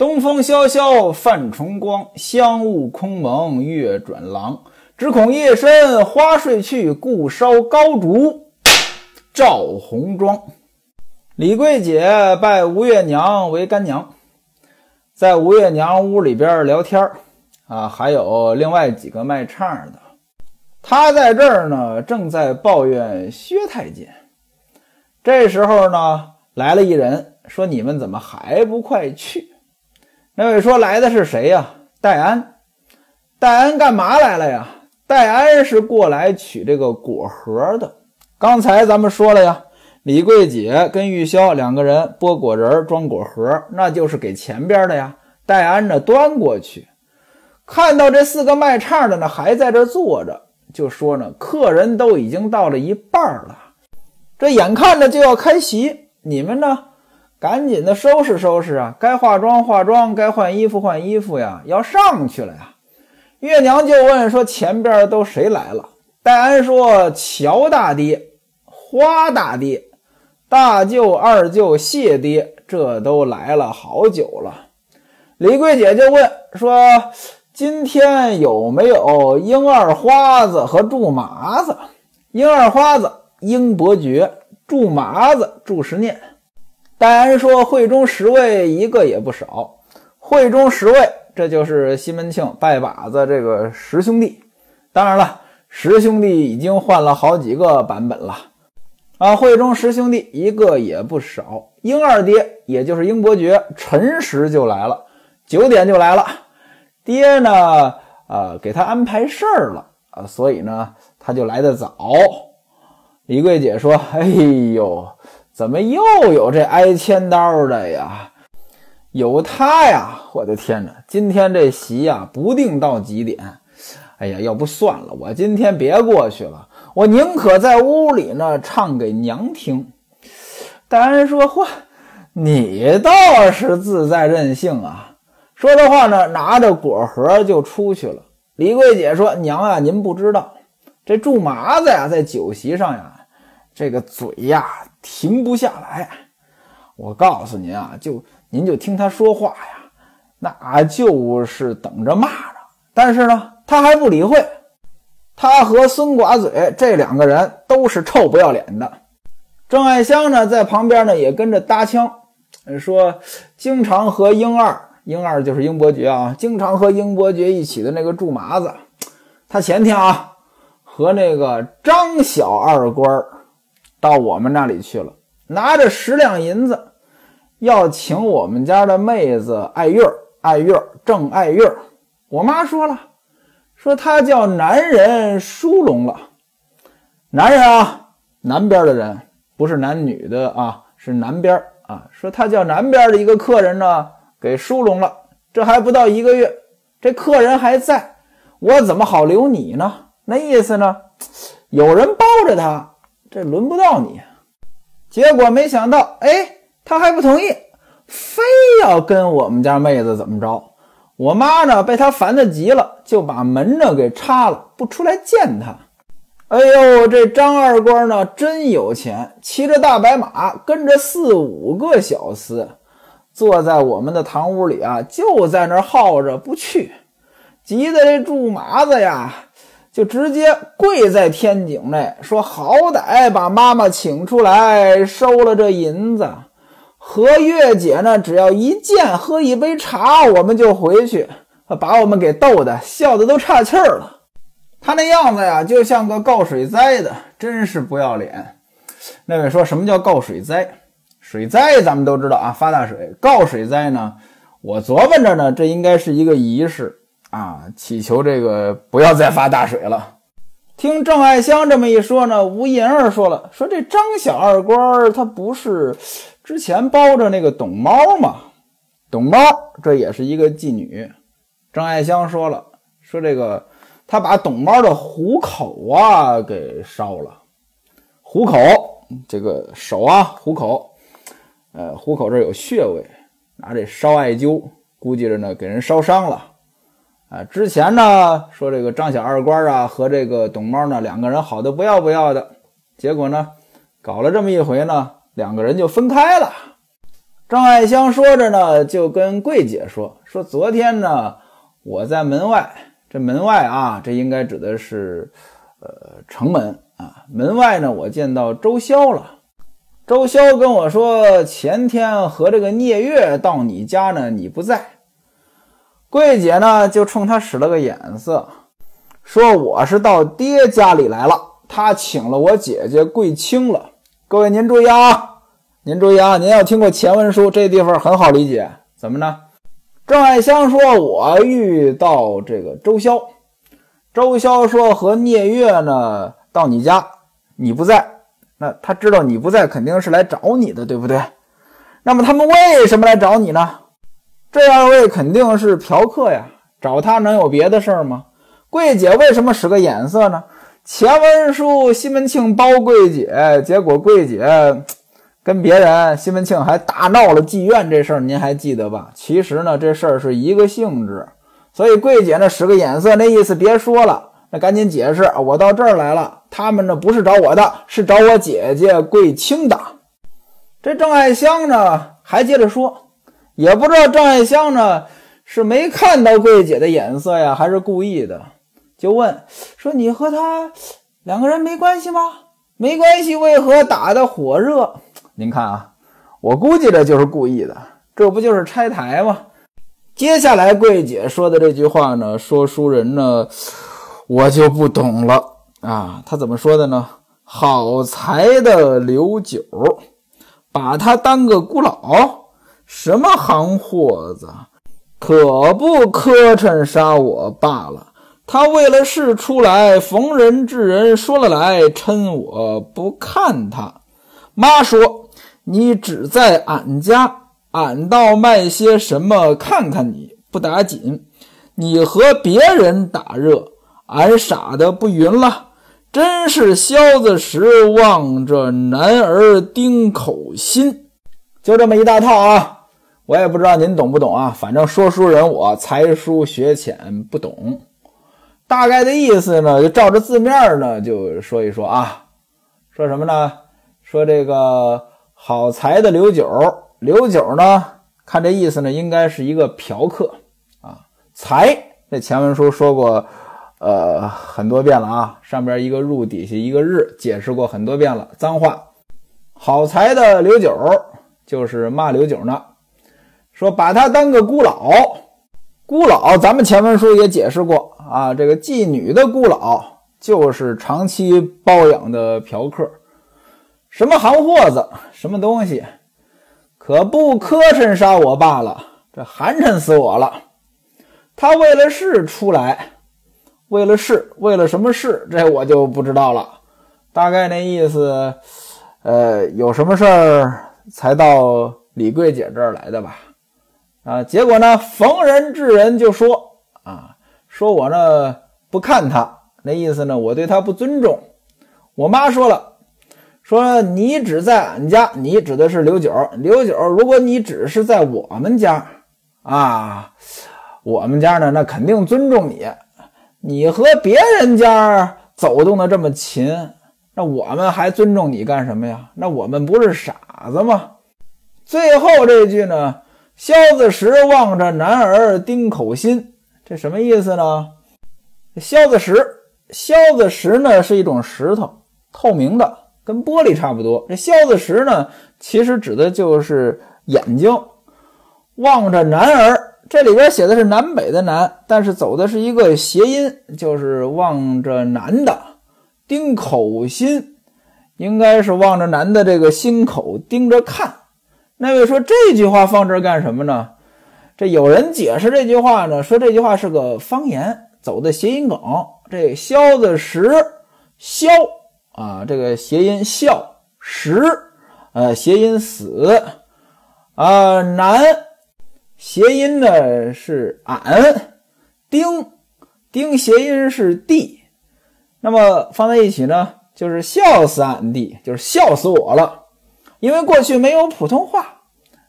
东风萧萧泛重光，香雾空蒙月转廊。只恐夜深花睡去，故烧高烛照红妆。李桂姐拜吴月娘为干娘，在吴月娘屋里边聊天啊，还有另外几个卖唱的。她在这儿呢，正在抱怨薛太监。这时候呢，来了一人，说：“你们怎么还不快去？”那位说：“来的是谁呀？戴安。戴安干嘛来了呀？戴安是过来取这个果核的。刚才咱们说了呀。”李桂姐跟玉箫两个人剥果仁装果核，那就是给前边的呀。戴安呢端过去，看到这四个卖唱的呢还在这坐着，就说呢客人都已经到了一半了，这眼看着就要开席，你们呢赶紧的收拾收拾啊，该化妆化妆，该换衣服换衣服呀，要上去了呀。月娘就问说前边都谁来了？戴安说乔大爹、花大爹。大舅、二舅、谢爹，这都来了好久了。李桂姐就问说：“今天有没有英二花子和祝麻子？英二花子，英伯爵；祝麻子，祝十念。”戴安说：“会中十位，一个也不少。会中十位，这就是西门庆拜把子这个十兄弟。当然了，十兄弟已经换了好几个版本了。”啊，会中十兄弟一个也不少。英二爹，也就是英伯爵，辰时就来了，九点就来了。爹呢，呃，给他安排事儿了啊，所以呢，他就来的早。李桂姐说：“哎呦，怎么又有这挨千刀的呀？有他呀！我的天哪，今天这席呀，不定到几点。哎呀，要不算了，我今天别过去了。”我宁可在屋里呢唱给娘听。戴安说：“嚯，你倒是自在任性啊！”说着话呢，拿着果盒就出去了。李桂姐说：“娘啊，您不知道，这祝麻子呀，在酒席上呀，这个嘴呀停不下来。我告诉您啊，就您就听他说话呀，那就是等着骂呢。但是呢，他还不理会。”他和孙寡嘴这两个人都是臭不要脸的。郑爱香呢，在旁边呢也跟着搭腔，说经常和英二，英二就是英伯爵啊，经常和英伯爵一起的那个祝麻子，他前天啊和那个张小二官儿到我们那里去了，拿着十两银子，要请我们家的妹子爱月爱月郑爱月我妈说了。说她叫男人疏聋了，男人啊，南边的人不是男女的啊，是南边啊。说他叫南边的一个客人呢，给疏聋了。这还不到一个月，这客人还在，我怎么好留你呢？那意思呢，有人包着他，这轮不到你。结果没想到，哎，他还不同意，非要跟我们家妹子怎么着。我妈呢，被他烦得急了，就把门呢给插了，不出来见他。哎呦，这张二官呢，真有钱，骑着大白马，跟着四五个小厮，坐在我们的堂屋里啊，就在那耗着不去。急得这祝麻子呀，就直接跪在天井内，说：“好歹把妈妈请出来，收了这银子。”和月姐呢，只要一见，喝一杯茶，我们就回去，把我们给逗的笑的都岔气儿了。他那样子呀，就像个告水灾的，真是不要脸。那位说什么叫告水灾？水灾咱们都知道啊，发大水。告水灾呢，我琢磨着呢，这应该是一个仪式啊，祈求这个不要再发大水了。听郑爱香这么一说呢，吴银儿说了，说这张小二官他不是。之前包着那个董猫嘛，董猫这也是一个妓女。张爱香说了，说这个他把董猫的虎口啊给烧了，虎口这个手啊虎口，呃虎口这有穴位，拿这烧艾灸，估计着呢给人烧伤了。啊，之前呢说这个张小二官啊和这个董猫呢两个人好的不要不要的，结果呢搞了这么一回呢。两个人就分开了。张爱香说着呢，就跟桂姐说：“说昨天呢，我在门外，这门外啊，这应该指的是，呃，城门啊。门外呢，我见到周潇了。周潇跟我说，前天和这个聂月到你家呢，你不在。桂姐呢，就冲他使了个眼色，说我是到爹家里来了，他请了我姐姐桂清了。各位您注意啊。”您注意啊！您要听过前文书，这地方很好理解。怎么呢？郑爱香说：“我遇到这个周潇。”周潇说：“和聂月呢，到你家，你不在。那他知道你不在，肯定是来找你的，对不对？那么他们为什么来找你呢？这二位肯定是嫖客呀，找他能有别的事儿吗？桂姐为什么使个眼色呢？前文书西门庆包桂姐，结果桂姐。”跟别人，西门庆还大闹了妓院这事儿，您还记得吧？其实呢，这事儿是一个性质，所以桂姐呢使个眼色，那意思别说了，那赶紧解释，我到这儿来了，他们呢不是找我的，是找我姐姐桂清的。这郑爱香呢还接着说，也不知道郑爱香呢是没看到桂姐的眼色呀，还是故意的，就问说：“你和他两个人没关系吗？没关系，为何打得火热？”您看啊，我估计这就是故意的，这不就是拆台吗？接下来桂姐说的这句话呢，说书人呢，我就不懂了啊。他怎么说的呢？好财的刘九，把他当个孤老，什么行货子，可不磕碜杀我罢了。他为了事出来，逢人至人说了来，趁我不看他。妈说。你只在俺家，俺倒卖些什么看看你不打紧。你和别人打热，俺傻的不匀了。真是萧子时望着男儿丁口心，就这么一大套啊！我也不知道您懂不懂啊？反正说书人我才疏学浅，不懂。大概的意思呢，就照着字面呢就说一说啊。说什么呢？说这个。好财的刘九，刘九呢？看这意思呢，应该是一个嫖客啊。财，这前文书说过，呃，很多遍了啊。上边一个入，底下一个日，解释过很多遍了。脏话。好财的刘九就是骂刘九呢，说把他当个孤老。孤老，咱们前文书也解释过啊。这个妓女的孤老就是长期包养的嫖客。什么行货子，什么东西，可不磕碜杀我罢了，这寒碜死我了。他为了事出来，为了事，为了什么事，这我就不知道了。大概那意思，呃，有什么事儿才到李桂姐这儿来的吧？啊，结果呢，逢人至人就说啊，说我呢不看他，那意思呢，我对他不尊重。我妈说了。说你只在俺家，你指的是刘九。刘九，如果你只是在我们家啊，我们家呢，那肯定尊重你。你和别人家走动的这么勤，那我们还尊重你干什么呀？那我们不是傻子吗？最后这句呢，萧子石望着男儿丁口心，这什么意思呢？萧子石，萧子石呢是一种石头，透明的。跟玻璃差不多。这萧子石呢，其实指的就是眼睛。望着男儿，这里边写的是南北的南，但是走的是一个谐音，就是望着男的。丁口心，应该是望着男的这个心口盯着看。那位说这句话放这儿干什么呢？这有人解释这句话呢，说这句话是个方言，走的谐音梗。这萧子石，萧。啊，这个谐音笑石，呃，谐音死，啊，男，谐音呢是俺，丁，丁谐音是地，那么放在一起呢，就是笑死俺弟，就是笑死我了，因为过去没有普通话，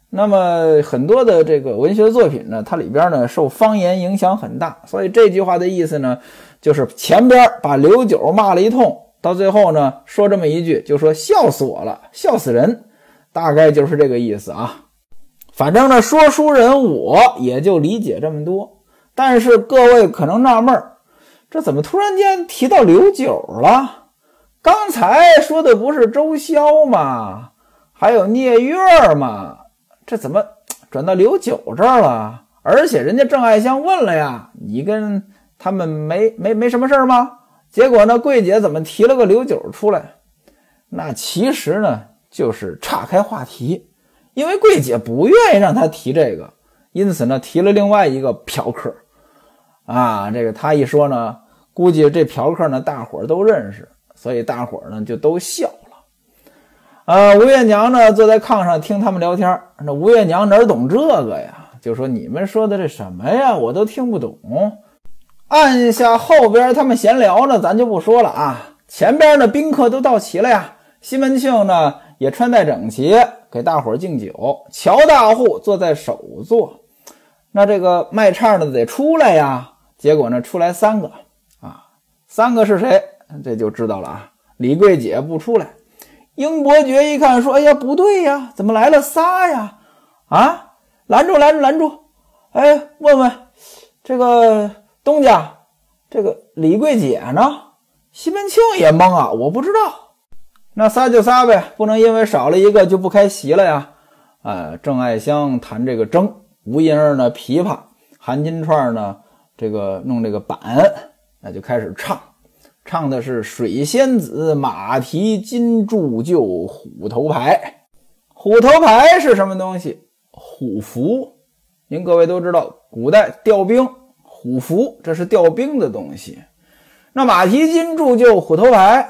那么很多的这个文学作品呢，它里边呢受方言影响很大，所以这句话的意思呢，就是前边把刘九骂了一通。到最后呢，说这么一句，就说笑死我了，笑死人，大概就是这个意思啊。反正呢，说书人我也就理解这么多。但是各位可能纳闷儿，这怎么突然间提到刘九了？刚才说的不是周潇吗？还有聂月嘛？这怎么转到刘九这儿了？而且人家郑爱香问了呀，你跟他们没没没什么事儿吗？结果呢，桂姐怎么提了个刘九出来？那其实呢，就是岔开话题，因为桂姐不愿意让他提这个，因此呢，提了另外一个嫖客。啊，这个他一说呢，估计这嫖客呢，大伙儿都认识，所以大伙儿呢就都笑。呃，吴月娘呢坐在炕上听他们聊天，那吴月娘哪懂这个呀？就说你们说的这什么呀，我都听不懂。按下后边他们闲聊呢，咱就不说了啊。前边呢宾客都到齐了呀，西门庆呢也穿戴整齐，给大伙敬酒。乔大户坐在首座，那这个卖唱的得出来呀。结果呢，出来三个啊，三个是谁？这就知道了啊。李桂姐不出来，英伯爵一看说：“哎呀，不对呀，怎么来了仨呀？啊，拦住，拦住，拦住！哎，问问这个东家，这个李桂姐呢？”西门庆也懵啊，我不知道。那仨就仨呗，不能因为少了一个就不开席了呀。啊，郑爱香弹这个筝，吴银儿呢琵琶，韩金串呢。这个弄这个板，那就开始唱，唱的是水仙子马蹄金铸就虎头牌。虎头牌是什么东西？虎符。您各位都知道，古代调兵，虎符这是调兵的东西。那马蹄金铸就虎头牌，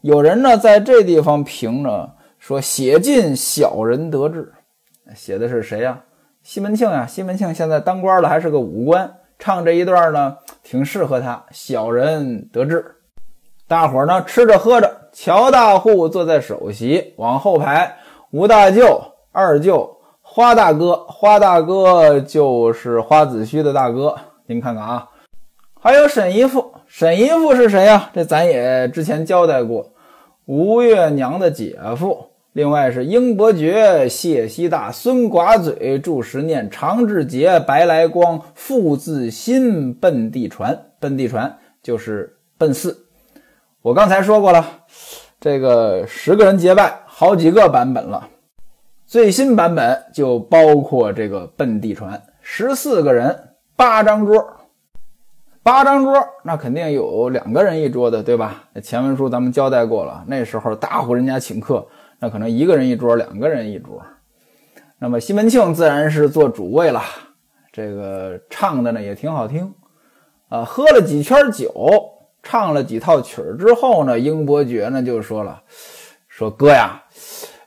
有人呢在这地方评呢说写尽小人得志，写的是谁呀？西门庆呀。西门庆现在当官了，还是个武官。唱这一段呢，挺适合他。小人得志，大伙儿呢吃着喝着。乔大户坐在首席，往后排，吴大舅、二舅、花大哥，花大哥就是花子虚的大哥。您看看啊，还有沈姨父，沈姨父是谁呀？这咱也之前交代过，吴月娘的姐夫。另外是英伯爵、谢希大、孙寡嘴、祝时念、常志杰、白来光、傅自新、奔地传。奔地传就是奔四。我刚才说过了，这个十个人结拜，好几个版本了。最新版本就包括这个奔地传，十四个人，八张桌，八张桌，那肯定有两个人一桌的，对吧？前文书咱们交代过了，那时候大户人家请客。那可能一个人一桌，两个人一桌。那么西门庆自然是做主位了。这个唱的呢也挺好听，啊，喝了几圈酒，唱了几套曲儿之后呢，英伯爵呢就说了：“说哥呀，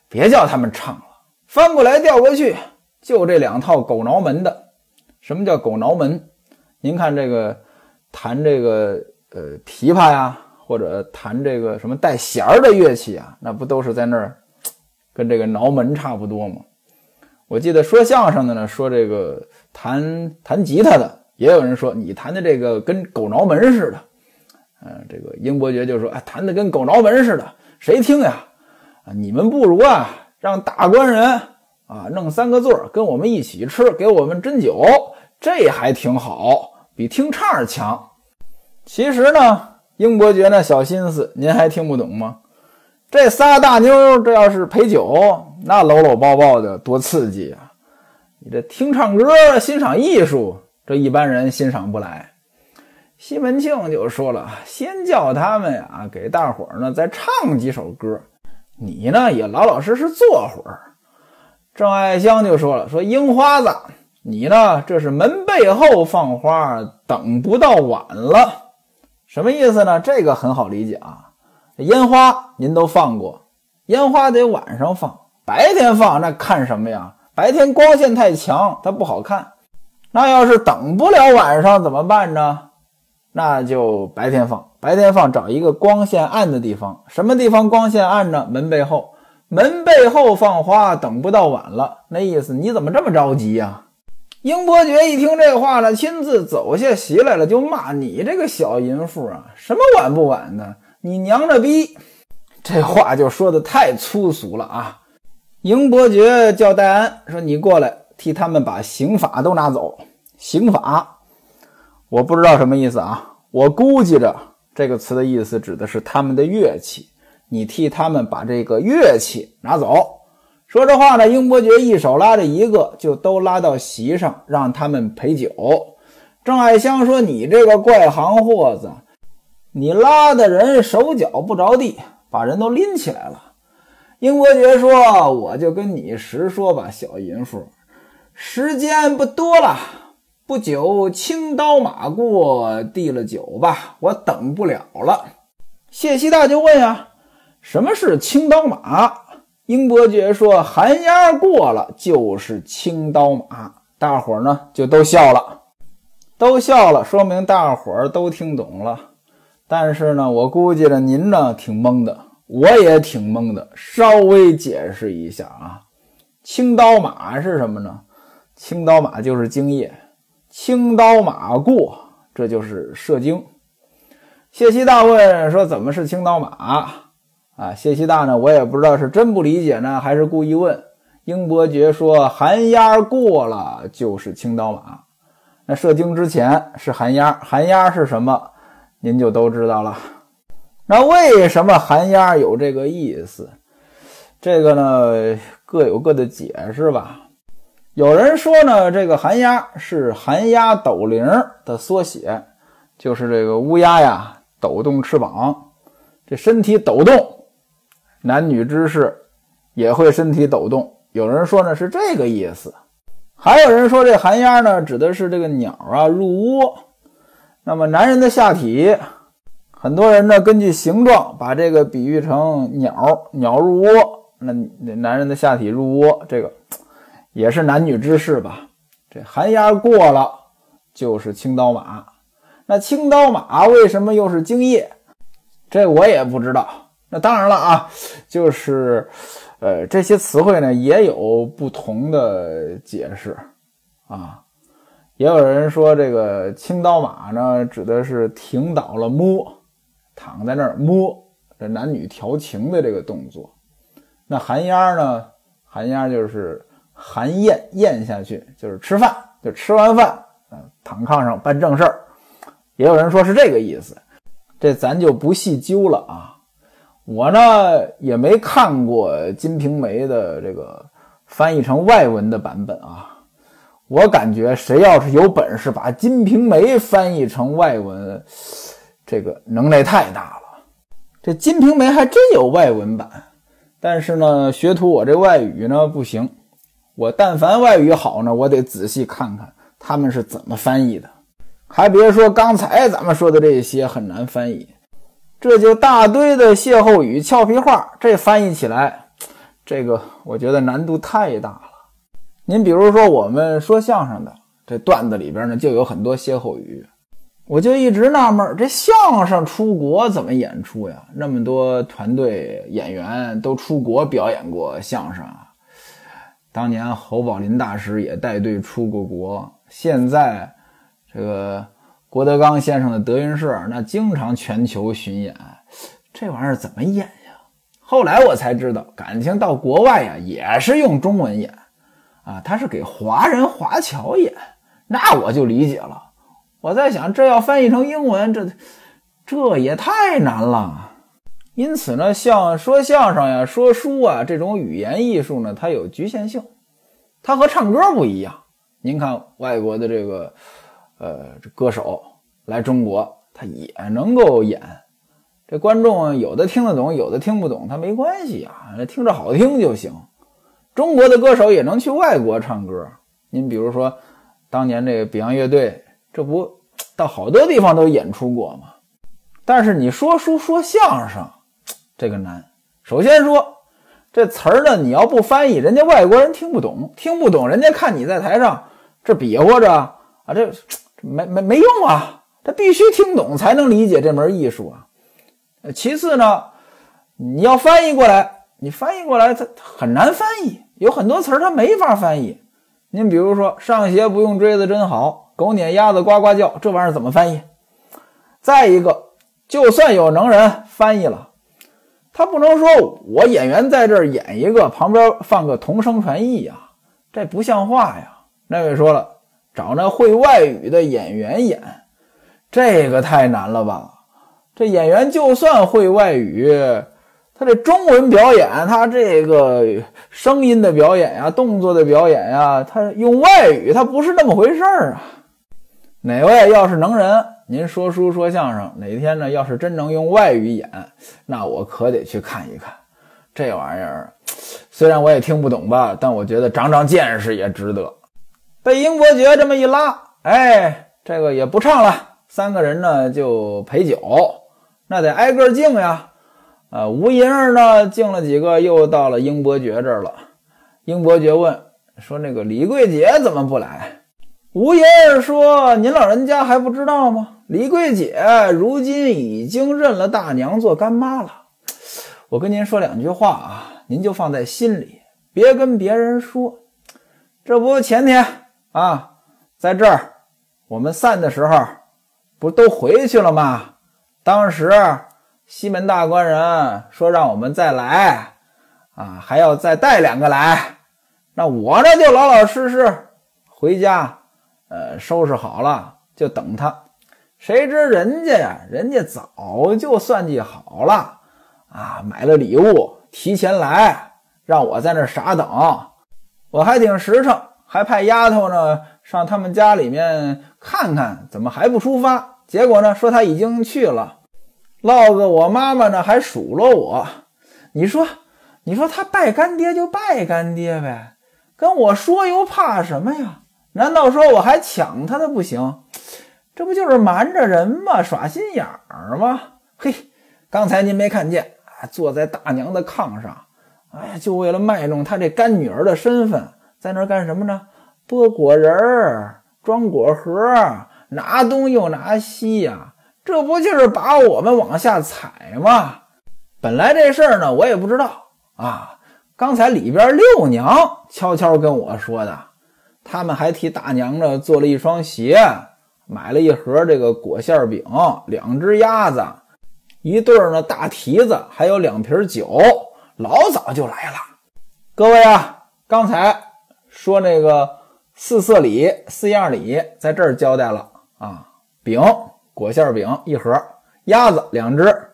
别叫他们唱了，翻过来调过去，就这两套狗挠门的。什么叫狗挠门？您看这个弹这个呃琵琶呀，或者弹这个什么带弦儿的乐器啊，那不都是在那儿？”跟这个挠门差不多吗。我记得说相声的呢，说这个弹弹吉他的，也有人说你弹的这个跟狗挠门似的。嗯，这个英伯爵就说啊，弹的跟狗挠门似的，谁听呀？啊，你们不如啊，让大官人啊弄三个座跟我们一起吃，给我们斟酒，这还挺好，比听唱强。其实呢，英伯爵那小心思，您还听不懂吗？这仨大妞，这要是陪酒，那搂搂抱抱的多刺激啊！你这听唱歌、欣赏艺术，这一般人欣赏不来。西门庆就说了：“先叫他们呀，给大伙儿呢再唱几首歌，你呢也老老实实坐会儿。”郑爱香就说了：“说樱花子，你呢这是门背后放花，等不到晚了，什么意思呢？这个很好理解啊。”烟花您都放过，烟花得晚上放，白天放那看什么呀？白天光线太强，它不好看。那要是等不了晚上怎么办呢？那就白天放，白天放找一个光线暗的地方。什么地方光线暗呢？门背后，门背后放花，等不到晚了。那意思你怎么这么着急呀？英伯爵一听这话呢，亲自走下席来了，就骂你这个小淫妇啊，什么晚不晚的？你娘着逼，这话就说的太粗俗了啊！英伯爵叫戴安说：“你过来，替他们把刑法都拿走。刑法，我不知道什么意思啊，我估计着这个词的意思指的是他们的乐器，你替他们把这个乐器拿走。说这话呢，英伯爵一手拉着一个，就都拉到席上，让他们陪酒。郑爱香说：“你这个怪行货子，你拉的人手脚不着地，把人都拎起来了。”英伯爵说：“我就跟你实说吧，小淫妇，时间不多了，不久青刀马过，递了酒吧，我等不了了。”谢希大就问呀：“什么是青刀马？”英伯爵说：“寒鸦过了就是青刀马。”大伙儿呢就都笑了，都笑了，说明大伙儿都听懂了。但是呢，我估计着您呢挺懵的，我也挺懵的。稍微解释一下啊，青刀马是什么呢？青刀马就是精液，青刀马过，这就是射精。谢希大问说：“怎么是青刀马？”啊，谢希大呢？我也不知道是真不理解呢，还是故意问。英伯爵说：“寒鸦过了就是青刀马。那射精之前是寒鸦，寒鸦是什么？您就都知道了。那为什么寒鸦有这个意思？这个呢，各有各的解释吧。有人说呢，这个寒鸦是寒鸦抖铃的缩写，就是这个乌鸦呀抖动翅膀，这身体抖动。”男女之事也会身体抖动，有人说呢是这个意思，还有人说这寒鸦呢指的是这个鸟啊入窝。那么男人的下体，很多人呢根据形状把这个比喻成鸟，鸟入窝，那男人的下体入窝，这个也是男女之事吧？这寒鸦过了就是青刀马，那青刀马为什么又是精液？这我也不知道。那当然了啊，就是，呃，这些词汇呢也有不同的解释，啊，也有人说这个青刀马呢指的是挺倒了摸，躺在那儿摸，这男女调情的这个动作。那寒鸦呢，寒鸦就是寒咽咽下去，就是吃饭，就吃完饭，嗯，躺炕上办正事儿。也有人说是这个意思，这咱就不细究了啊。我呢也没看过《金瓶梅》的这个翻译成外文的版本啊。我感觉谁要是有本事把《金瓶梅》翻译成外文，这个能耐太大了。这《金瓶梅》还真有外文版，但是呢，学徒我这外语呢不行。我但凡外语好呢，我得仔细看看他们是怎么翻译的。还别说刚才咱们说的这些很难翻译。这就大堆的歇后语、俏皮话，这翻译起来，这个我觉得难度太大了。您比如说，我们说相声的这段子里边呢，就有很多歇后语，我就一直纳闷，这相声出国怎么演出呀？那么多团队演员都出国表演过相声。当年侯宝林大师也带队出过国，现在这个。郭德纲先生的德云社那经常全球巡演，这玩意儿怎么演呀？后来我才知道，感情到国外呀也是用中文演，啊，他是给华人华侨演，那我就理解了。我在想，这要翻译成英文，这这也太难了。因此呢，像说相声呀、说书啊这种语言艺术呢，它有局限性，它和唱歌不一样。您看外国的这个。呃，歌手来中国，他也能够演。这观众有的听得懂，有的听不懂，他没关系啊，听着好听就行。中国的歌手也能去外国唱歌。您比如说，当年这个 Beyond 乐队，这不到好多地方都演出过吗？但是你说书说相声，这个难。首先说这词儿呢，你要不翻译，人家外国人听不懂，听不懂，人家看你在台上这比划着啊，这。没没没用啊！他必须听懂才能理解这门艺术啊。其次呢，你要翻译过来，你翻译过来它很难翻译，有很多词儿它没法翻译。您比如说“上学不用锥子真好”，“狗撵鸭子呱呱叫”，这玩意儿怎么翻译？再一个，就算有能人翻译了，他不能说我演员在这儿演一个，旁边放个同声传译呀，这不像话呀。那位说了，找那会外语的演员演，这个太难了吧？这演员就算会外语，他这中文表演，他这个声音的表演呀，动作的表演呀，他用外语，他不是那么回事儿啊。哪位要是能人，您说书说相声，哪天呢，要是真能用外语演，那我可得去看一看。这玩意儿，虽然我也听不懂吧，但我觉得长长见识也值得。被英伯爵这么一拉，哎，这个也不唱了，三个人呢就陪酒。那得挨个敬呀，啊，吴银儿呢敬了几个，又到了英伯爵这儿了。英伯爵问说：“那个李桂姐怎么不来？”吴爷儿说：“您老人家还不知道吗？李桂姐如今已经认了大娘做干妈了。我跟您说两句话啊，您就放在心里，别跟别人说。这不前天啊，在这儿我们散的时候，不都回去了吗？”当时西门大官人说让我们再来，啊，还要再带两个来。那我呢就老老实实回家，呃，收拾好了就等他。谁知人家呀，人家早就算计好了，啊，买了礼物提前来，让我在那傻等。我还挺实诚，还派丫头呢上他们家里面看看，怎么还不出发？结果呢，说他已经去了，落个我妈妈呢还数落我。你说，你说他拜干爹就拜干爹呗，跟我说又怕什么呀？难道说我还抢他的不行？这不就是瞒着人吗？耍心眼儿吗？嘿，刚才您没看见啊？坐在大娘的炕上，哎呀，就为了卖弄他这干女儿的身份，在那干什么呢？剥果仁儿，装果盒。拿东又拿西呀，这不就是把我们往下踩吗？本来这事儿呢，我也不知道啊。刚才里边六娘悄悄跟我说的，他们还替大娘呢做了一双鞋，买了一盒这个果馅饼，两只鸭子，一对呢大蹄子，还有两瓶酒，老早就来了。各位啊，刚才说那个四色礼、四样礼，在这儿交代了。啊，饼果馅饼一盒，鸭子两只，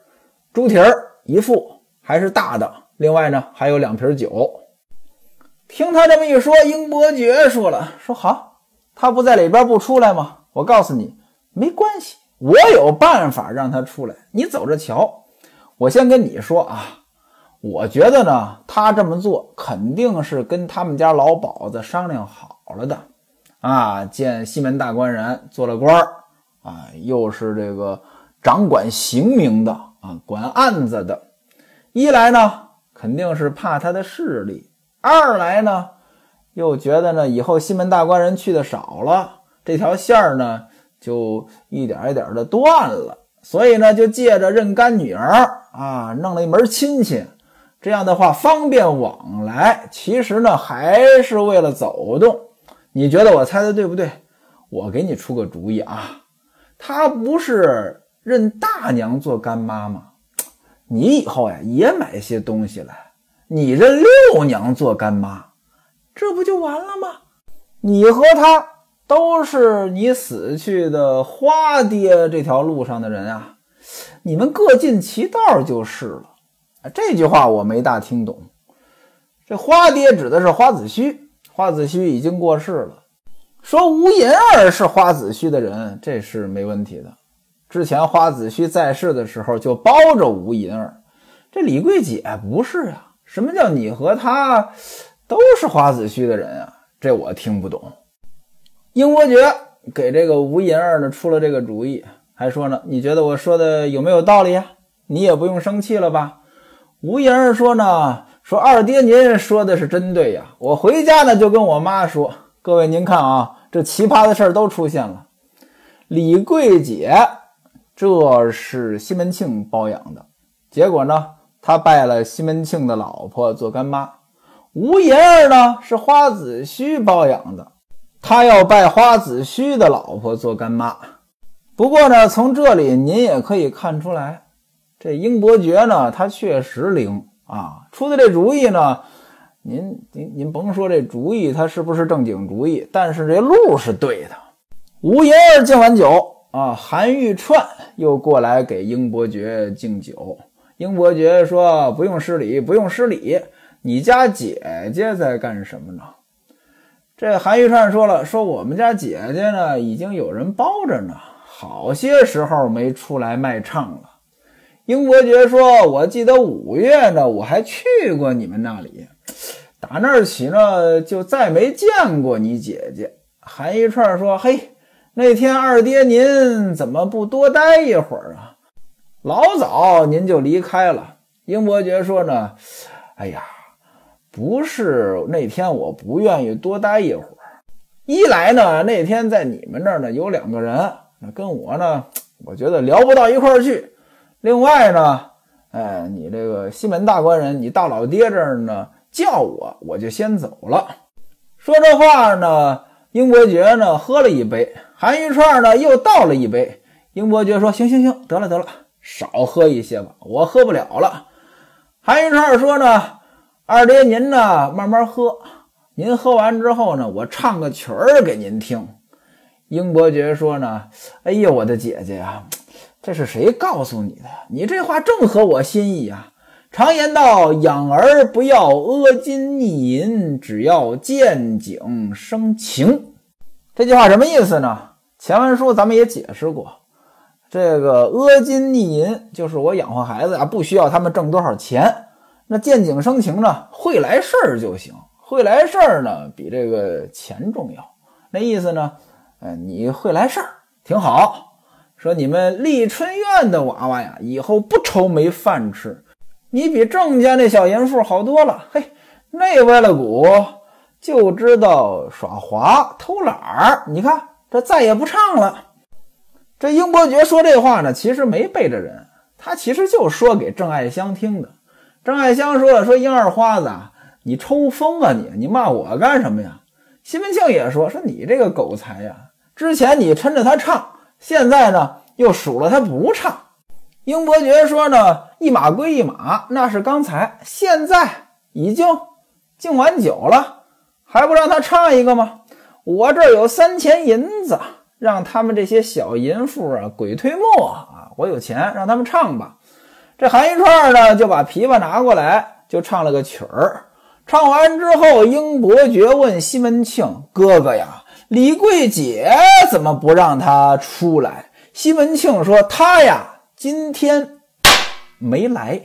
猪蹄儿一副，还是大的。另外呢，还有两瓶酒。听他这么一说，英伯爵说了：“说好，他不在里边不出来吗？我告诉你，没关系，我有办法让他出来。你走着瞧。我先跟你说啊，我觉得呢，他这么做肯定是跟他们家老鸨子商量好了的。”啊，见西门大官人做了官啊，又是这个掌管刑名的啊，管案子的。一来呢，肯定是怕他的势力；二来呢，又觉得呢，以后西门大官人去的少了，这条线儿呢，就一点一点的断了。所以呢，就借着认干女儿啊，弄了一门亲戚，这样的话方便往来。其实呢，还是为了走动。你觉得我猜的对不对？我给你出个主意啊，他不是认大娘做干妈吗？你以后呀也买些东西来，你认六娘做干妈，这不就完了吗？你和她都是你死去的花爹这条路上的人啊，你们各尽其道就是了。这句话我没大听懂，这花爹指的是花子虚。花子虚已经过世了，说吴银儿是花子虚的人，这是没问题的。之前花子虚在世的时候就包着吴银儿，这李桂姐不是呀？什么叫你和他都是花子虚的人啊？这我听不懂。英伯爵给这个吴银儿呢出了这个主意，还说呢，你觉得我说的有没有道理呀？你也不用生气了吧？吴银儿说呢。说二爹，您说的是真对呀！我回家呢就跟我妈说，各位您看啊，这奇葩的事儿都出现了。李桂姐这是西门庆包养的，结果呢，他拜了西门庆的老婆做干妈。吴银儿呢是花子虚包养的，他要拜花子虚的老婆做干妈。不过呢，从这里您也可以看出来，这英伯爵呢，他确实灵。啊，出的这主意呢，您您您甭说这主意他是不是正经主意，但是这路是对的。吴银儿敬完酒啊，韩玉串又过来给英伯爵敬酒。英伯爵说：“不用失礼，不用失礼，你家姐姐在干什么呢？”这韩玉串说了：“说我们家姐姐呢，已经有人包着呢，好些时候没出来卖唱了。”英伯爵说：“我记得五月呢，我还去过你们那里。打那儿起呢，就再没见过你姐姐。”韩一串说：“嘿，那天二爹您怎么不多待一会儿啊？老早您就离开了。”英伯爵说：“呢，哎呀，不是那天我不愿意多待一会儿。一来呢，那天在你们那儿呢有两个人，跟我呢，我觉得聊不到一块儿去。”另外呢，哎，你这个西门大官人，你到老爹这儿呢，叫我，我就先走了。说这话呢，英伯爵呢喝了一杯，韩玉串呢又倒了一杯。英伯爵说：“行行行，得了得了，少喝一些吧，我喝不了了。”韩玉串说呢：“二爹您呢慢慢喝，您喝完之后呢，我唱个曲儿给您听。”英伯爵说呢：“哎呀，我的姐姐呀。”这是谁告诉你的？你这话正合我心意啊！常言道：“养儿不要阿金逆银，只要见景生情。”这句话什么意思呢？前文书咱们也解释过，这个阿金逆银就是我养活孩子啊，不需要他们挣多少钱。那见景生情呢？会来事儿就行，会来事儿呢比这个钱重要。那意思呢？哎，你会来事儿挺好。说你们丽春院的娃娃呀，以后不愁没饭吃。你比郑家那小淫妇好多了。嘿，那歪了骨就知道耍滑偷懒儿。你看这再也不唱了。这英伯爵说这话呢，其实没背着人，他其实就说给郑爱香听的。郑爱香说了：“说英二花子，你抽风啊你？你骂我干什么呀？”西门庆也说：“说你这个狗才呀，之前你抻着他唱。”现在呢，又数了他不唱。英伯爵说呢，一码归一码，那是刚才，现在已经敬完酒了，还不让他唱一个吗？我这儿有三钱银子，让他们这些小淫妇啊，鬼推磨啊，我有钱，让他们唱吧。这韩一串呢，就把琵琶拿过来，就唱了个曲儿。唱完之后，英伯爵问西门庆：“哥哥呀。”李桂姐怎么不让他出来？西门庆说：“他呀，今天没来。”